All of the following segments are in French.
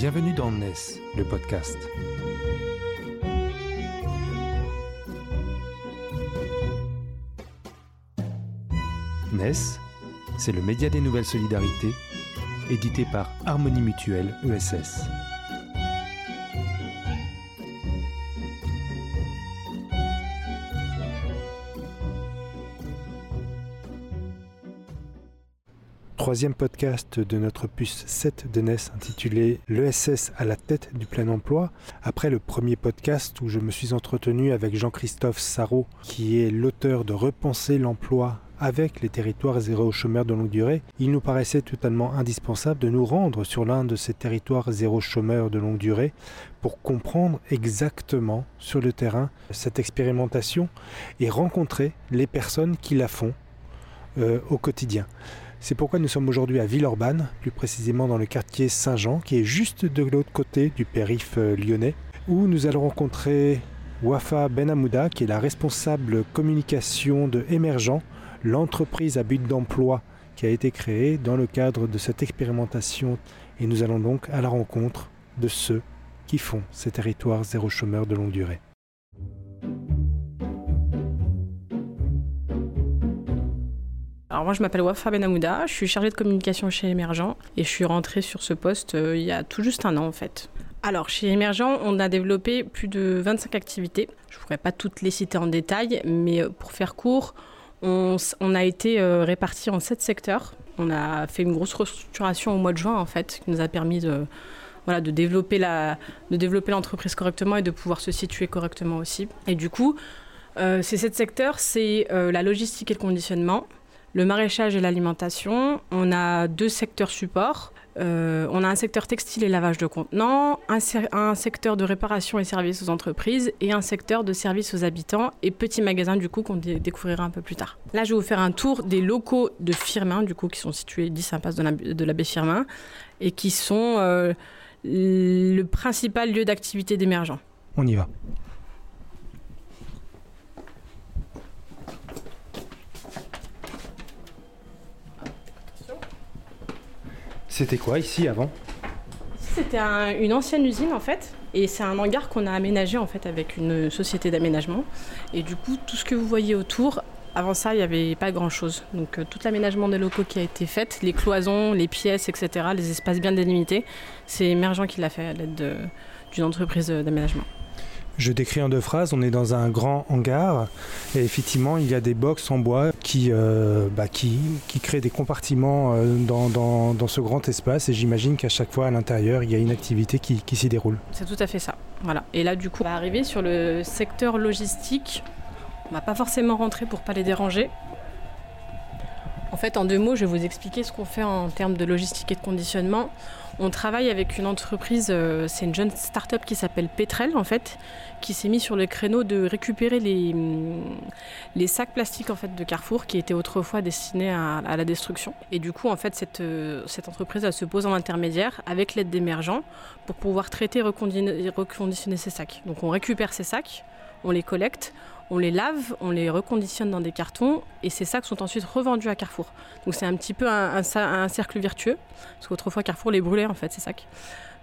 Bienvenue dans NES, le podcast. NES, c'est le média des nouvelles solidarités, édité par Harmonie Mutuelle ESS. Troisième podcast de notre puce 7 de NES intitulé L'ESS à la tête du plein emploi. Après le premier podcast où je me suis entretenu avec Jean-Christophe Sarrault, qui est l'auteur de Repenser l'emploi avec les territoires zéro chômeur de longue durée, il nous paraissait totalement indispensable de nous rendre sur l'un de ces territoires zéro chômeur de longue durée pour comprendre exactement sur le terrain cette expérimentation et rencontrer les personnes qui la font euh, au quotidien. C'est pourquoi nous sommes aujourd'hui à Villeurbanne, plus précisément dans le quartier Saint-Jean, qui est juste de l'autre côté du périph' euh, lyonnais, où nous allons rencontrer Wafa Benamouda, qui est la responsable communication de Émergent, l'entreprise à but d'emploi qui a été créée dans le cadre de cette expérimentation. Et nous allons donc à la rencontre de ceux qui font ces territoires zéro chômeur de longue durée. Alors moi je m'appelle Wafa Benamouda, je suis chargée de communication chez Emergent et je suis rentrée sur ce poste euh, il y a tout juste un an en fait. Alors chez Emergent, on a développé plus de 25 activités. Je ne pourrais pas toutes les citer en détail, mais euh, pour faire court, on, a été euh, répartis en 7 secteurs. On a fait une grosse restructuration au mois de juin en fait, qui nous a permis de, voilà, de développer l'entreprise correctement et de pouvoir se situer correctement aussi. Et du coup, euh, ces sept secteurs, c'est la logistique et le conditionnement, le maraîchage et l'alimentation. On a deux secteurs supports. Euh, on a un secteur textile et lavage de contenants, un, secteur de réparation et services aux entreprises et un secteur de services aux habitants et petits magasins du coup qu'on dé- découvrira un peu plus tard. Là, je vais vous faire un tour des locaux de Firmin du coup qui sont situés 10 impasse de la- de l'abbé Firmin et qui sont euh, le principal lieu d'activité d'émergents. On y va. C'était quoi ici avant C'était un- une ancienne usine en fait, et c'est un hangar qu'on a aménagé en fait avec une société d'aménagement. Et du coup, tout ce que vous voyez autour, avant ça, il n'y avait pas grand chose. Donc euh, tout l'aménagement des locaux qui a été fait, les cloisons, les pièces, etc., les espaces bien délimités, c'est Emergent qui l'a fait à l'aide de- d'une entreprise euh, d'aménagement. Je décris en deux phrases, on est dans un grand hangar et effectivement il y a des box en bois qui, euh, bah, qui, créent des compartiments euh, dans, ce grand espace et j'imagine qu'à chaque fois à l'intérieur il y a une activité qui, s'y déroule. C'est tout à fait ça. Voilà. Et là, du coup, on va arriver sur le secteur logistique. On va pas forcément rentrer pour pas les déranger. En fait, en deux mots, je vais vous expliquer ce qu'on fait en termes de logistique et de conditionnement. On travaille avec une entreprise, euh, c'est une jeune start-up qui s'appelle Petrel, en fait, qui s'est mis sur le créneau de récupérer les, sacs plastiques en fait, de Carrefour qui étaient autrefois destinés à, la destruction. Et du coup, en fait, cette, euh, cette entreprise, elle se pose en intermédiaire avec l'aide d'émergents pour pouvoir traiter et reconditionner ces sacs. Donc on récupère ces sacs, on les collecte, on les lave, on les reconditionne dans des cartons et ces sacs sont ensuite revendus à Carrefour. Donc c'est un petit peu un, cercle vertueux parce qu'autrefois Carrefour les brûlait en fait ces sacs.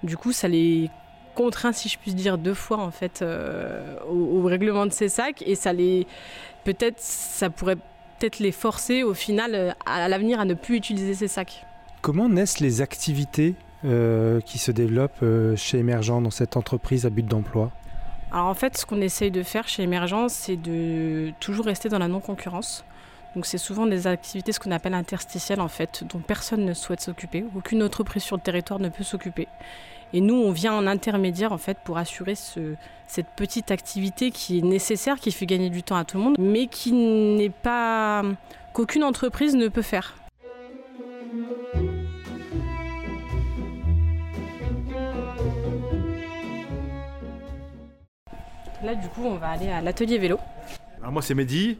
Du coup ça les contraint si je puis dire deux fois en fait euh, au, règlement de ces sacs et ça les peut-être ça pourrait peut-être les forcer au final euh, à l'avenir à ne plus utiliser ces sacs. Comment naissent les activités euh, qui se développent chez Emergent dans cette entreprise à but d'emploi? Alors en fait, ce qu'on essaye de faire chez Emergence, c'est de toujours rester dans la non-concurrence. Donc c'est souvent des activités, ce qu'on appelle interstitielles en fait, dont personne ne souhaite s'occuper, aucune entreprise sur le territoire ne peut s'occuper. Et nous, on vient en intermédiaire en fait pour assurer ce- cette petite activité qui est nécessaire, qui fait gagner du temps à tout le monde, mais qui n'est pas qu'aucune entreprise ne peut faire. Là, du coup, on va aller à l'atelier vélo. Alors moi c'est Mehdi,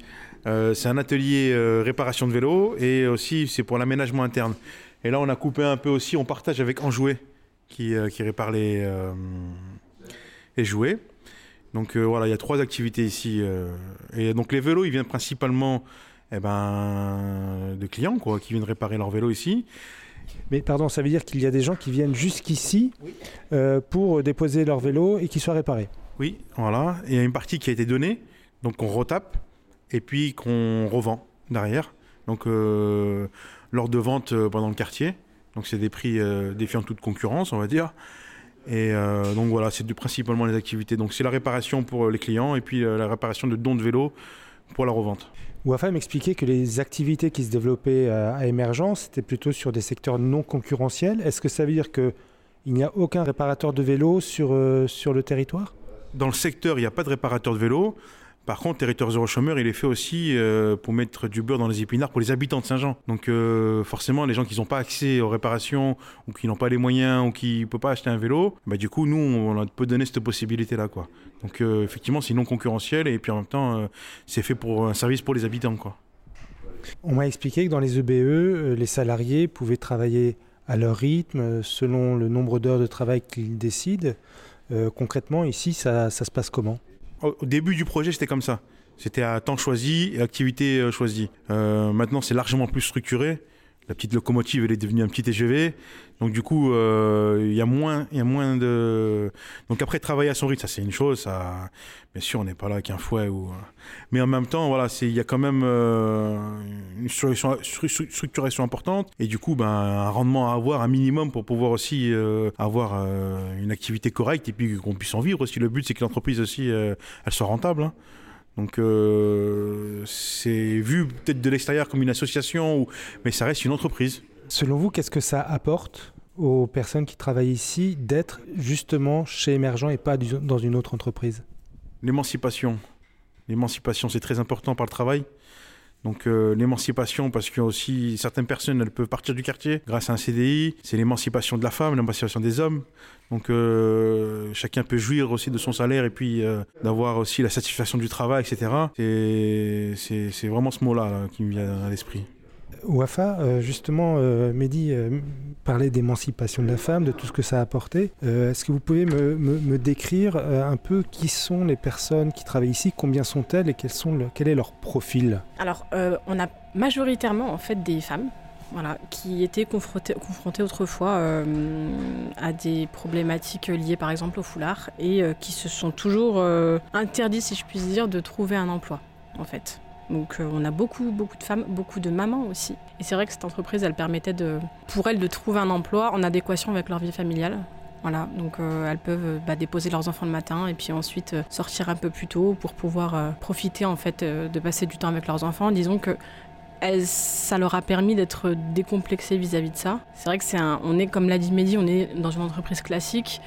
Euh, c'est un atelier euh, réparation de vélo et aussi c'est pour l'aménagement interne. Et là on a coupé un peu aussi, on partage avec Enjoué qui, euh, qui répare les, euh, les jouets. Donc euh, voilà, il y a trois activités ici. euh, et donc les vélos ils viennent principalement eh ben, de clients quoi, qui viennent réparer leur vélo ici. Mais pardon, ça veut dire qu'il y a des gens qui viennent jusqu'ici euh, pour déposer leur vélo et qui soient réparés. Oui, voilà. Il y a une partie qui a été donnée, donc on retape, et puis qu'on revend derrière. Donc euh, lors de vente euh, pendant le quartier. Donc c'est des prix euh, défiant toute concurrence, on va dire. Et donc voilà, c'est principalement les activités. Donc c'est la réparation pour les clients et puis la réparation de dons de vélo pour la revente. Wafa m'expliquait que les activités qui se développaient à, Émergence, c'était plutôt sur des secteurs non concurrentiels. Est-ce que ça veut dire qu'il n'y a aucun réparateur de vélo sur, sur le territoire? Dans le secteur, il n'y a pas de réparateur de vélo. Par contre, Territoire Zéro Chômeur, il est fait aussi euh, pour mettre du beurre dans les épinards pour les habitants de Saint-Jean. Donc euh, forcément, les gens qui n'ont pas accès aux réparations ou qui n'ont pas les moyens ou qui ne peuvent pas acheter un vélo, bah, du coup, nous, on peut donner cette possibilité-là. quoi. Donc euh, effectivement, c'est non concurrentiel et puis en même temps, c'est fait pour un service pour les habitants. quoi. On m'a expliqué que dans les EBE, euh, les salariés pouvaient travailler à leur rythme, selon le nombre d'heures de travail qu'ils décident. Euh, concrètement, ici, ça, se passe comment? Au au début du projet, c'était comme ça. C'était à temps choisi et activité euh, choisie. Euh, maintenant, c'est largement plus structuré. La petite locomotive, elle est devenue un petit TGV. Donc du coup, euh, il y a moins, y a moins de. Donc après, travailler à son rythme, ça c'est une chose. Bien sûr, on n'est pas là qu'un fouet ou. Mais en même temps, voilà, il y a quand même euh, une structuration, stru- structuration importante et du coup, ben, un rendement à avoir, un minimum pour pouvoir aussi euh, avoir une activité correcte et puis qu'on puisse en vivre. Aussi, le but, c'est que l'entreprise aussi, elle soit rentable. hein. Donc euh, c'est vu peut-être de l'extérieur comme une association, ou... mais ça reste une entreprise. Selon vous, qu'est-ce que ça apporte aux personnes qui travaillent ici d'être justement chez Émergent et pas dans une autre entreprise? L'émancipation. L'émancipation, c'est très important par le travail. Donc euh, l'émancipation, parce que aussi certaines personnes, elles peuvent partir du quartier grâce à un CDI. C'est l'émancipation de la femme, l'émancipation des hommes. Donc euh, chacun peut jouir aussi de son salaire et puis euh, d'avoir aussi la satisfaction du travail, etc. C'est- vraiment ce mot-là là, qui me vient à l'esprit. Wafa, euh, justement, euh, Mehdi euh, parlait d'émancipation de la femme, de tout ce que ça a apporté. Est-ce que vous pouvez me, décrire un peu qui sont les personnes qui travaillent ici, combien sont-elles et quels sont quel est leur profil? Alors, on a majoritairement en fait des femmes. Voilà, qui étaient confrontées, autrefois à des problématiques liées par exemple au foulard et qui se sont toujours interdits, si je puis dire, de trouver un emploi en fait. Donc euh, on a beaucoup, beaucoup de femmes, beaucoup de mamans aussi. Et c'est vrai que cette entreprise, elle permettait de, pour elles de trouver un emploi en adéquation avec leur vie familiale. Voilà, donc euh, elles peuvent euh, bah, déposer leurs enfants le matin et puis ensuite sortir un peu plus tôt pour pouvoir profiter en fait de passer du temps avec leurs enfants. Disons que ça leur a permis d'être décomplexées vis-à-vis de ça. C'est vrai que c'est un, on est comme l'a dit Mehdi, on est dans une entreprise classique,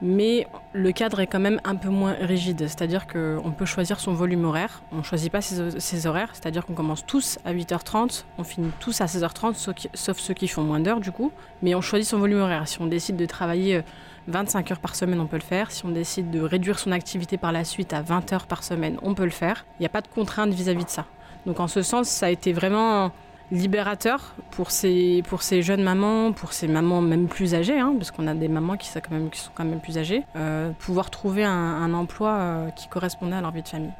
mais le cadre est quand même un peu moins rigide. C'est-à-dire qu'on peut choisir son volume horaire. On ne choisit pas ses, horaires, c'est-à-dire qu'on commence tous à 8h30, on finit tous à 16h30, sauf, ceux qui font moins d'heures du coup. Mais on choisit son volume horaire. Si on décide de travailler euh, 25 heures par semaine, on peut le faire. Si on décide de réduire son activité par la suite à 20 heures par semaine, on peut le faire. Il n'y a pas de contrainte vis-à-vis de ça. Donc en ce sens, ça a été vraiment libérateur pour ces, pour ces jeunes mamans, pour ces mamans même plus âgées, hein, parce qu'on a des mamans qui, sont quand même, qui sont quand même plus âgées, euh, pouvoir trouver un, un emploi euh, qui correspondait à leur vie de famille.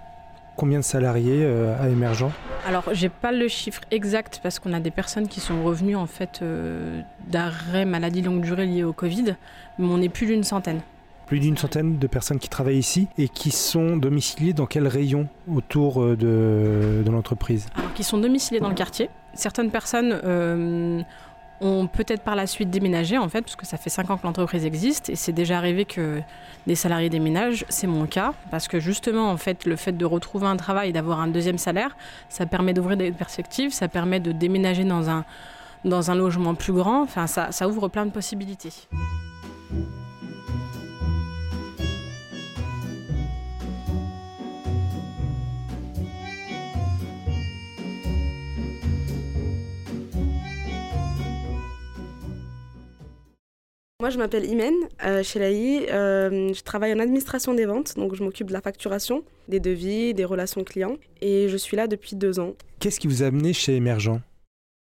Combien de salariés euh, à Émergent? Alors, j'ai pas le chiffre exact parce qu'on a des personnes qui sont revenues en fait euh, d'arrêt maladie longue durée liée au Covid, mais on est plus d'une centaine. Plus d'une centaine de personnes qui travaillent ici et qui sont domiciliées dans quel rayon autour de, de l'entreprise? Alors, qui sont domiciliés dans le quartier. Certaines personnes euh, ont peut-être par la suite déménagé en fait, parce que ça fait 5 ans que l'entreprise existe et c'est déjà arrivé que des salariés déménagent. C'est mon cas parce que justement en fait, le fait de retrouver un travail et d'avoir un deuxième salaire, ça permet d'ouvrir des perspectives, ça permet de déménager dans un logement plus grand. Enfin, ça ouvre plein de possibilités. Moi, je m'appelle Imen. Euh, chez l'AI, euh, je travaille en administration des ventes, donc je m'occupe de la facturation, des devis, des relations clients. Et je suis là depuis deux ans. Qu'est-ce qui vous a amené chez Émergent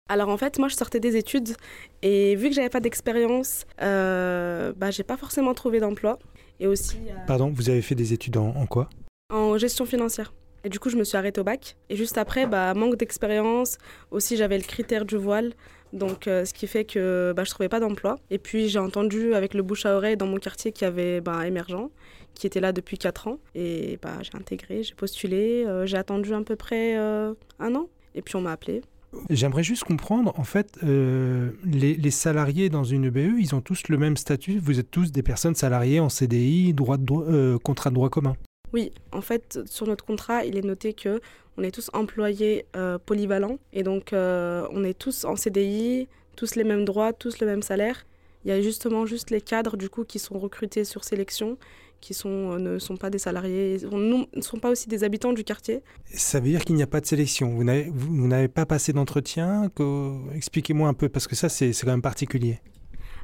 Alors en fait, moi, je sortais des études et vu que j'avais pas d'expérience, euh, bah, j'ai pas forcément trouvé d'emploi. Et aussi euh, Pardon, vous avez fait des études en, en quoi? En gestion financière. Et du coup, je me suis arrêtée au bac. Et juste après, bah, manque d'expérience. Aussi, j'avais le critère du voile. Donc, ce qui fait que bah, je trouvais pas d'emploi. Et puis, j'ai entendu avec le bouche à oreille dans mon quartier qu'il y avait bah, émergent qui était là depuis 4 ans. Et bah, j'ai intégré, j'ai postulé, j'ai attendu à peu près un an. Et puis on m'a appelé. J'aimerais juste comprendre, en fait, euh, les, salariés dans une EBE, ils ont tous le même statut Vous êtes tous des personnes salariées en CDI, euh, contrat de droit commun Oui, en fait, sur notre contrat, il est noté que on est tous employés euh, polyvalents et donc on est tous en CDI, tous les mêmes droits, tous le même salaire. Il y a justement juste les cadres du coup qui sont recrutés sur sélection qui sont, euh, ne sont pas des salariés, ne sont pas aussi des habitants du quartier. Ça veut dire qu'il n'y a pas de sélection. Vous n'avez pas passé d'entretien Expliquez-moi un peu, parce que ça, c'est quand même particulier.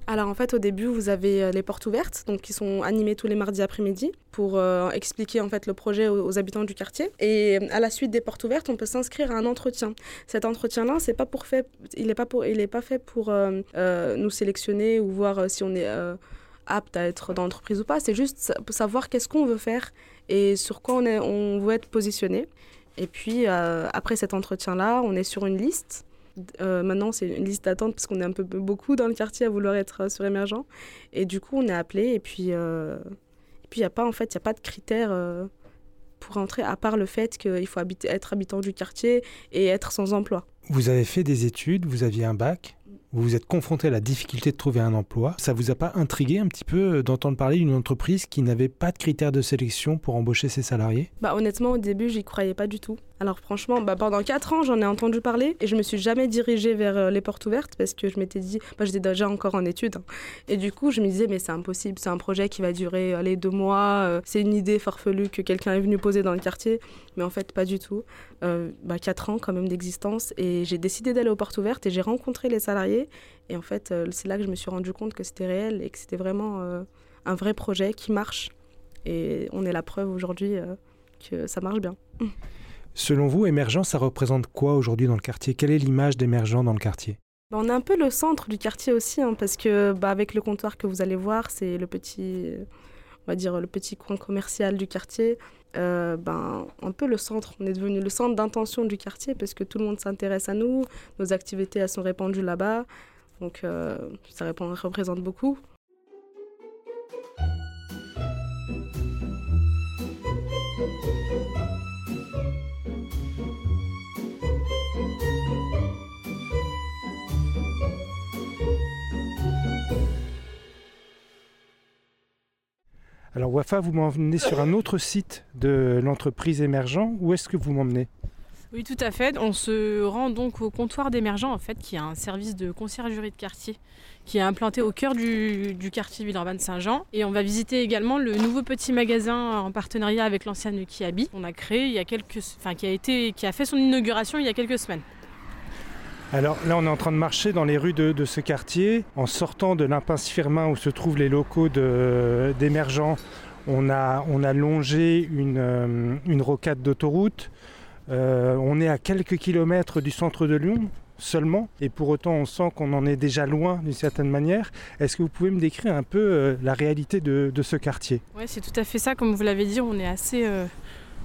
Alors en fait au début vous avez euh, les portes ouvertes donc qui sont animées tous les mardis après-midi pour euh, expliquer en fait le projet aux, habitants du quartier et à la suite des portes ouvertes on peut s'inscrire à un entretien. Cet entretien là c'est pas pour fait il n'est pas pour il est pas fait pour nous sélectionner ou voir si on est apte à être dans l'entreprise ou pas. C'est juste savoir qu'est-ce qu'on veut faire et sur quoi on, veut être positionné. Et puis, euh, après cet entretien-là, on est sur une liste. Euh, maintenant, c'est une liste d'attente parce qu'on est un peu beaucoup dans le quartier à vouloir être euh, sur émergent. Et du coup, on est appelé. Et puis, et puis, il n'y a pas en fait, il a pas de critères pour entrer à part le fait qu'il faut être habitant du quartier et être sans emploi. Vous avez fait des études, vous aviez un bac? Vous vous êtes confronté à la difficulté de trouver un emploi. Ça vous a pas intrigué un petit peu euh, d'entendre parler d'une entreprise qui n'avait pas de critères de sélection pour embaucher ses salariés? Bah honnêtement au début j'y croyais pas du tout. Alors franchement, bah, pendant 4 ans, j'en ai entendu parler et je me suis jamais dirigée vers euh, les portes ouvertes parce que je m'étais dit, j'étais déjà encore en études. Hein. Et du coup, je me disais, mais c'est impossible, c'est un projet qui va durer les deux mois, euh, c'est une idée farfelue que quelqu'un est venu poser dans le quartier. Mais en fait, pas du tout. Euh, bah, 4 ans quand même d'existence et j'ai décidé d'aller aux portes ouvertes et j'ai rencontré les salariés. Et en fait, c'est là que je me suis rendu compte que c'était réel et que c'était vraiment un vrai projet qui marche. Et on est la preuve aujourd'hui que ça marche bien. Selon vous, émergent, ça représente quoi aujourd'hui dans le quartier? Quelle est l'image d'émergent dans le quartier? Bah, on est un peu le centre du quartier aussi, hein, parce que bah, avec le comptoir que vous allez voir, c'est le petit, on va dire le petit coin commercial du quartier. Euh, ben, un peu le centre, on est devenu le centre d'intention du quartier parce que tout le monde s'intéresse à nous, nos activités elles sont répandues là-bas, donc euh, ça représente beaucoup. Alors Wafa, vous m'emmenez sur un autre site de l'entreprise émergent. Où est-ce que vous m'emmenez? Oui, tout à fait. On se rend donc au comptoir d'émergent, en fait, qui est un service de conciergerie de quartier qui est implanté au cœur du, quartier Villeurbanne Saint-Jean. Et on va visiter également le nouveau petit magasin en partenariat avec l'ancienne Kiabi qu'on a créé il y a quelques, qui a été, qui a fait son inauguration il y a quelques semaines. Alors là, on est en train de marcher dans les rues de, ce quartier. En sortant de l'impasse Firmin où se trouvent les locaux d'émergents, on a, on a longé une, euh, rocade d'autoroute. Euh, on est à quelques kilomètres du centre de Lyon seulement, et pour autant on sent qu'on en est déjà loin d'une certaine manière. Est-ce que vous pouvez me décrire un peu euh, la réalité de, ce quartier? Oui, c'est tout à fait ça. Comme vous l'avez dit, on est assez,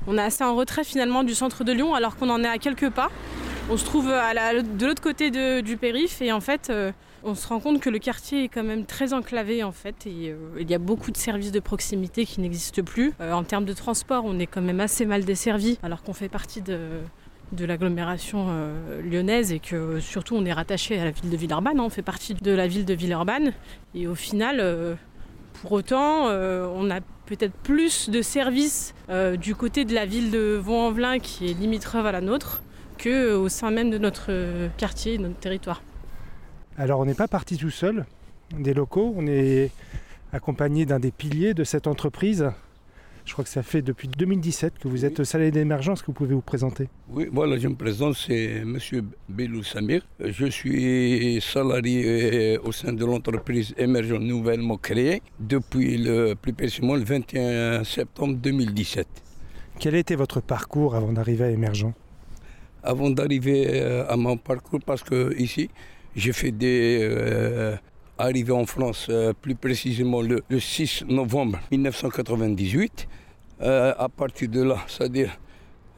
on est assez en retrait finalement du centre de Lyon, alors qu'on en est à quelques pas on se trouve de l'autre côté du périph et en fait euh, on se rend compte que le quartier est quand même très enclavé en fait et euh, il y a beaucoup de services de proximité qui n'existent plus. Euh, en termes de transport on est quand même assez mal desservi alors qu'on fait partie de, l'agglomération lyonnaise et que surtout on est rattaché à la ville de Villeurbanne, hein. on fait partie de la ville de Villeurbanne et au final pour autant on a peut-être plus de services du côté de la ville de Vaux-en-Velin qui est limitrophe à la nôtre que au sein même de notre euh, quartier, de notre territoire. Alors on n'est pas parti tout seul des locaux, on est accompagné d'un des piliers de cette entreprise. Je crois que ça fait depuis 2017 que vous êtes salarié d'émergence, que vous pouvez vous présenter. Oui, voilà, je me présente, c'est M. Belou Samir. Je suis salarié euh, au sein de l'entreprise émergente nouvellement créée depuis le plus précisément le 21 septembre 2017. Quel était votre parcours avant d'arriver à Émergent? Avant d'arriver euh, à mon parcours parce que ici j'ai fait des euh, arrivées en France euh, plus précisément le, 6 novembre 1998. à partir de là, c'est-à-dire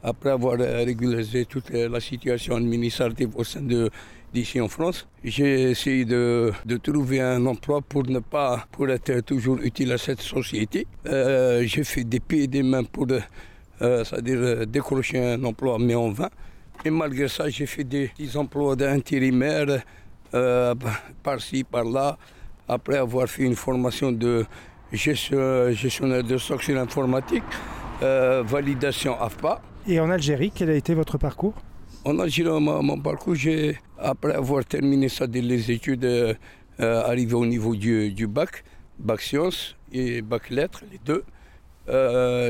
après avoir régularisé toute la situation administrative au sein de d'ici en France. J'ai essayé de, de, trouver un emploi pour ne pas pour être toujours utile à cette société. Euh, j'ai fait des pieds et des mains pour euh, c'est-à-dire décrocher un emploi, mais en vain. Et malgré ça, j'ai fait des petits emplois d'intérimaire euh, par-ci, par-là, après avoir fait une formation de gestionnaire de stock sur l'informatique, euh, validation AFPA. Et en Algérie, quel a été votre parcours? En Algérie, mon, parcours, j'ai, après avoir terminé ça, les études, euh, arrivé au niveau du, du, bac, bac sciences et bac lettres, les deux,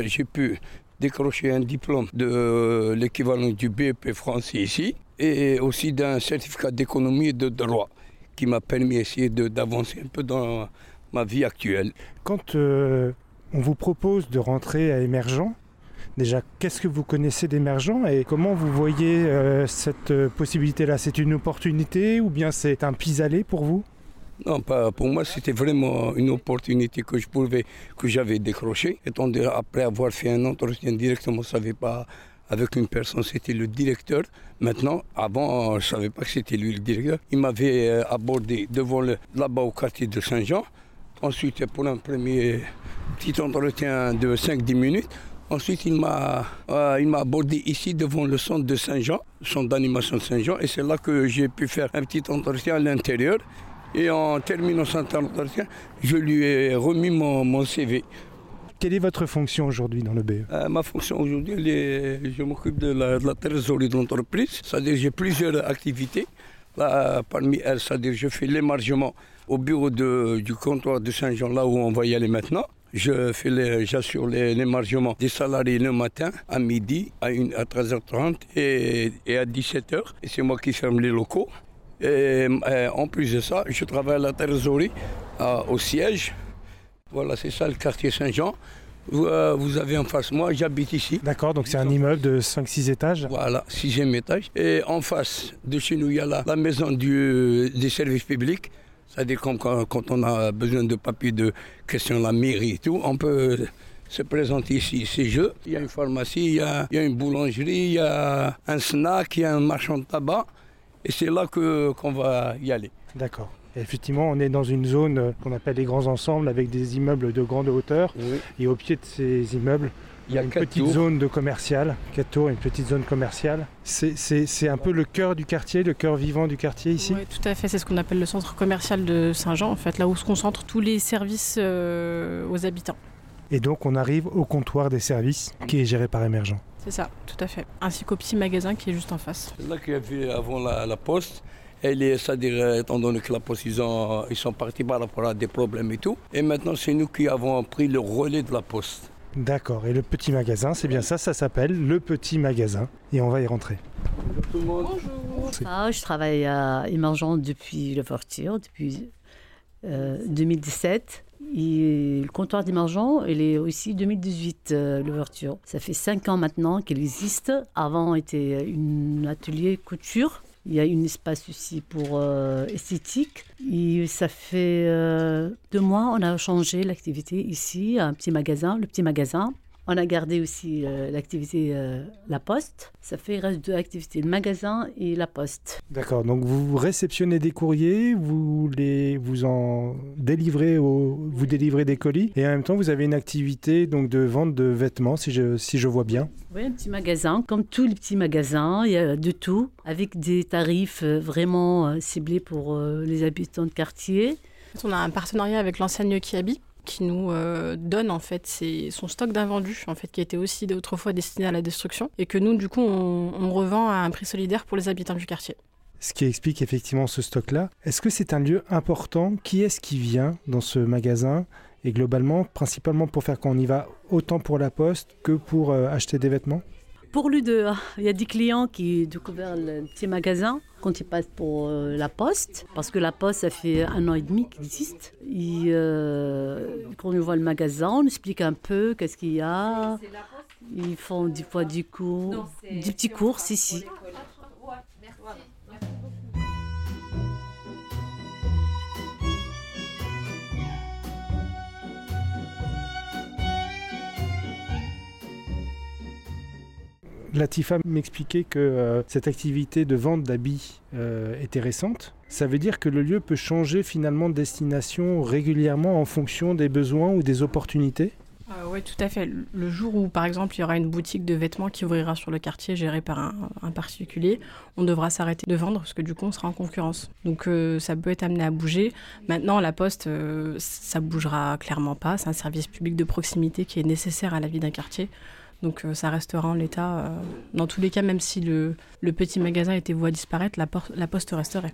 j'ai pu décrocher un diplôme de l'équivalent du BEP français ici et aussi d'un certificat d'économie et de droit qui m'a permis d'essayer d'avancer un peu dans ma vie actuelle. Quand euh, on vous propose de rentrer à Émergent, déjà, qu'est-ce que vous connaissez d'Émergent et comment vous voyez euh, cette euh, possibilité-là? C'est une opportunité ou bien c'est un pis-aller pour vous? Non, pas pour moi, c'était vraiment une opportunité que je pouvais, que j'avais décrochée. Étant donné, après avoir fait un entretien directement, on ne savait pas avec une personne, c'était le directeur. Maintenant, avant, je ne savais pas que c'était lui le directeur. Il m'avait euh, abordé devant là-bas au quartier de Saint-Jean. Ensuite, pour un premier petit entretien de 5-10 minutes, Ensuite, il m'a, euh, il m'a abordé ici devant le centre de Saint-Jean, le centre d'animation de Saint-Jean, et c'est là que j'ai pu faire un petit entretien à l'intérieur. Et en terminant cet entretien, je lui ai remis mon, mon CV. Quelle est votre fonction aujourd'hui dans le BE euh, Ma fonction aujourd'hui, je m'occupe de la, trésorerie de l'entreprise. C'est-à-dire j'ai plusieurs activités. Là, parmi elles, c'est-à-dire je fais l'émargement au bureau de, du comptoir de Saint-Jean, là où on va y aller maintenant. Je fais j'assure l'émargement des salariés le matin, à midi, à, une, à 13h30 et, et à 17h. Et c'est moi qui ferme les locaux. Et, euh, en plus de ça, je travaille à la trésorerie, au siège, voilà, c'est ça le quartier Saint-Jean. Vous, euh, avez en face moi, j'habite ici. D'accord, donc c'est un immeuble de 5-6 étages Voilà, sixième étage. Et en face de chez nous, il y a la, maison du, des services publics. C'est-à-dire quand, quand, on a besoin de papiers de question de la mairie et tout, on peut se présenter ici, ces jeux. Il y a une pharmacie, il y a, il y a une boulangerie, il y a un snack, il y a un marchand de tabac. Et c'est là qu'on va y aller. D'accord effectivement, on est dans une zone euh, qu'on appelle les grands ensembles avec des immeubles de grande hauteur. Et au pied de ces immeubles, il y a une petite zone de commercial, quatre tours, une petite zone commerciale. C'est un peu le cœur du quartier, le cœur vivant du quartier ici? Oui, tout à fait. C'est ce qu'on appelle le centre commercial de Saint-Jean, en fait, là où se concentrent tous les services euh, aux habitants. Et donc on arrive au comptoir des services qui est géré par Émergent. C'est ça, tout à fait. Ainsi qu'au petit magasin qui est juste en face. C'est là qu'il y avait avant la poste c'est-à-dire, étant donné que la poste, ils, sont partis par rapport à des problèmes et tout. Et maintenant, c'est nous qui avons pris le relais de la poste. D'accord. Et le petit magasin, c'est bien ça, ça s'appelle le petit magasin. Et on va y rentrer. Bonjour tout le monde. Bonjour. Ah, je travaille à Emergent depuis l'ouverture, depuis 2017. Le comptoir d'Emergent, il est aussi 2018, euh, l'ouverture. Ça fait cinq ans maintenant qu'il existe. Avant, était un atelier couture. Il y a un espace aussi pour euh, esthétique. Ça fait euh, deux mois, on a changé l'activité ici, un petit magasin, le petit magasin. On a gardé aussi euh, l'activité euh, La Poste. Ça fait, il reste deux activités, le magasin et La Poste. D'accord, donc vous réceptionnez des courriers, vous, les, vous en délivrez, vous délivrez des colis et en même temps vous avez une activité donc, de vente de vêtements, si je, si je vois bien. Oui, un petit magasin, comme tous les petits magasins, il y a de tout, avec des tarifs euh, vraiment ciblés pour les habitants de quartier. On a un partenariat avec l'enseigne Kiabi qui nous euh, donne en fait son stock d'invendus en fait qui était aussi autrefois destiné à la destruction et que nous du coup on, revend à un prix solidaire pour les habitants du quartier. Ce qui explique effectivement ce stock-là. Est-ce que c'est un lieu important? Qui est-ce qui vient dans ce magasin? Et globalement, principalement pour faire qu'on y va autant pour la poste que pour euh, acheter des vêtements? Pour lui. Il y a des clients qui découvrent le petit magasin quand ils passent pour euh, la poste, parce que la poste, ça fait un an et demi qu'il existe. Et, euh, quand on voit le magasin, on explique un peu qu'est-ce qu'il y a. Ils font des fois du coup, des petits courses ici. Latifa m'expliquait que euh, cette activité de vente d'habits euh, était récente. Ça veut dire que le lieu peut changer finalement de destination régulièrement en fonction des besoins ou des opportunités? Euh, oui, tout à fait. Le jour où, par exemple, il y aura une boutique de vêtements qui ouvrira sur le quartier gérée par un, particulier, on devra s'arrêter de vendre parce que du coup, on sera en concurrence. Donc, ça peut être amené à bouger. Maintenant, la poste, ça bougera clairement pas. C'est un service public de proximité qui est nécessaire à la vie d'un quartier. Donc, ça restera en l'état. dans tous les cas, même si le, petit magasin était voué à disparaître, la poste resterait.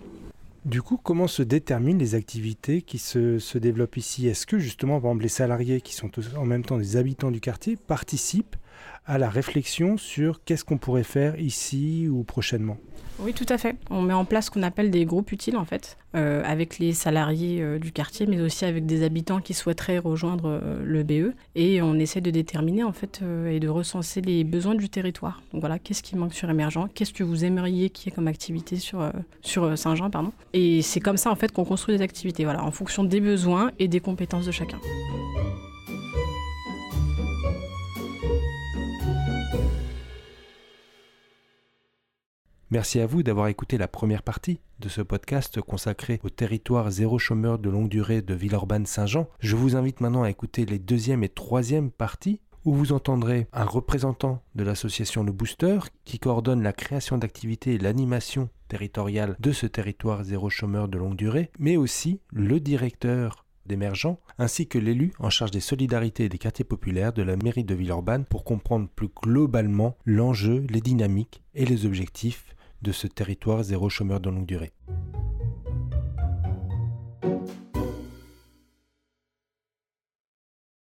Du coup, comment se déterminent les activités qui se, développent ici? Est-ce que justement, par exemple, les salariés qui sont en même temps des habitants du quartier participent à la réflexion sur qu'est-ce qu'on pourrait faire ici ou prochainement? Oui, tout à fait. On met en place ce qu'on appelle des groupes utiles, en fait, euh, avec les salariés euh, du quartier, mais aussi avec des habitants qui souhaiteraient rejoindre euh, le BE. Et on essaie de déterminer, en fait, et de recenser les besoins du territoire. Donc voilà, qu'est-ce qui manque sur Émergent? Qu'est-ce que vous aimeriez qu'il y ait comme activité sur, Saint-Jean, pardon? Et c'est comme ça, en fait, qu'on construit des activités, voilà, en fonction des besoins et des compétences de chacun. Merci à vous d'avoir écouté la première partie de ce podcast consacré au territoire zéro chômeur de longue durée de Villeurbanne-Saint-Jean. Je vous invite maintenant à écouter les deuxième et troisième parties où vous entendrez un représentant de l'association Le Booster qui coordonne la création d'activités et l'animation territoriale de ce territoire zéro chômeur de longue durée, mais aussi le directeur d'émergents, ainsi que l'élu en charge des solidarités et des quartiers populaires de la mairie de Villeurbanne pour comprendre plus globalement l'enjeu, les dynamiques et les objectifs de ce territoire zéro chômeur de longue durée.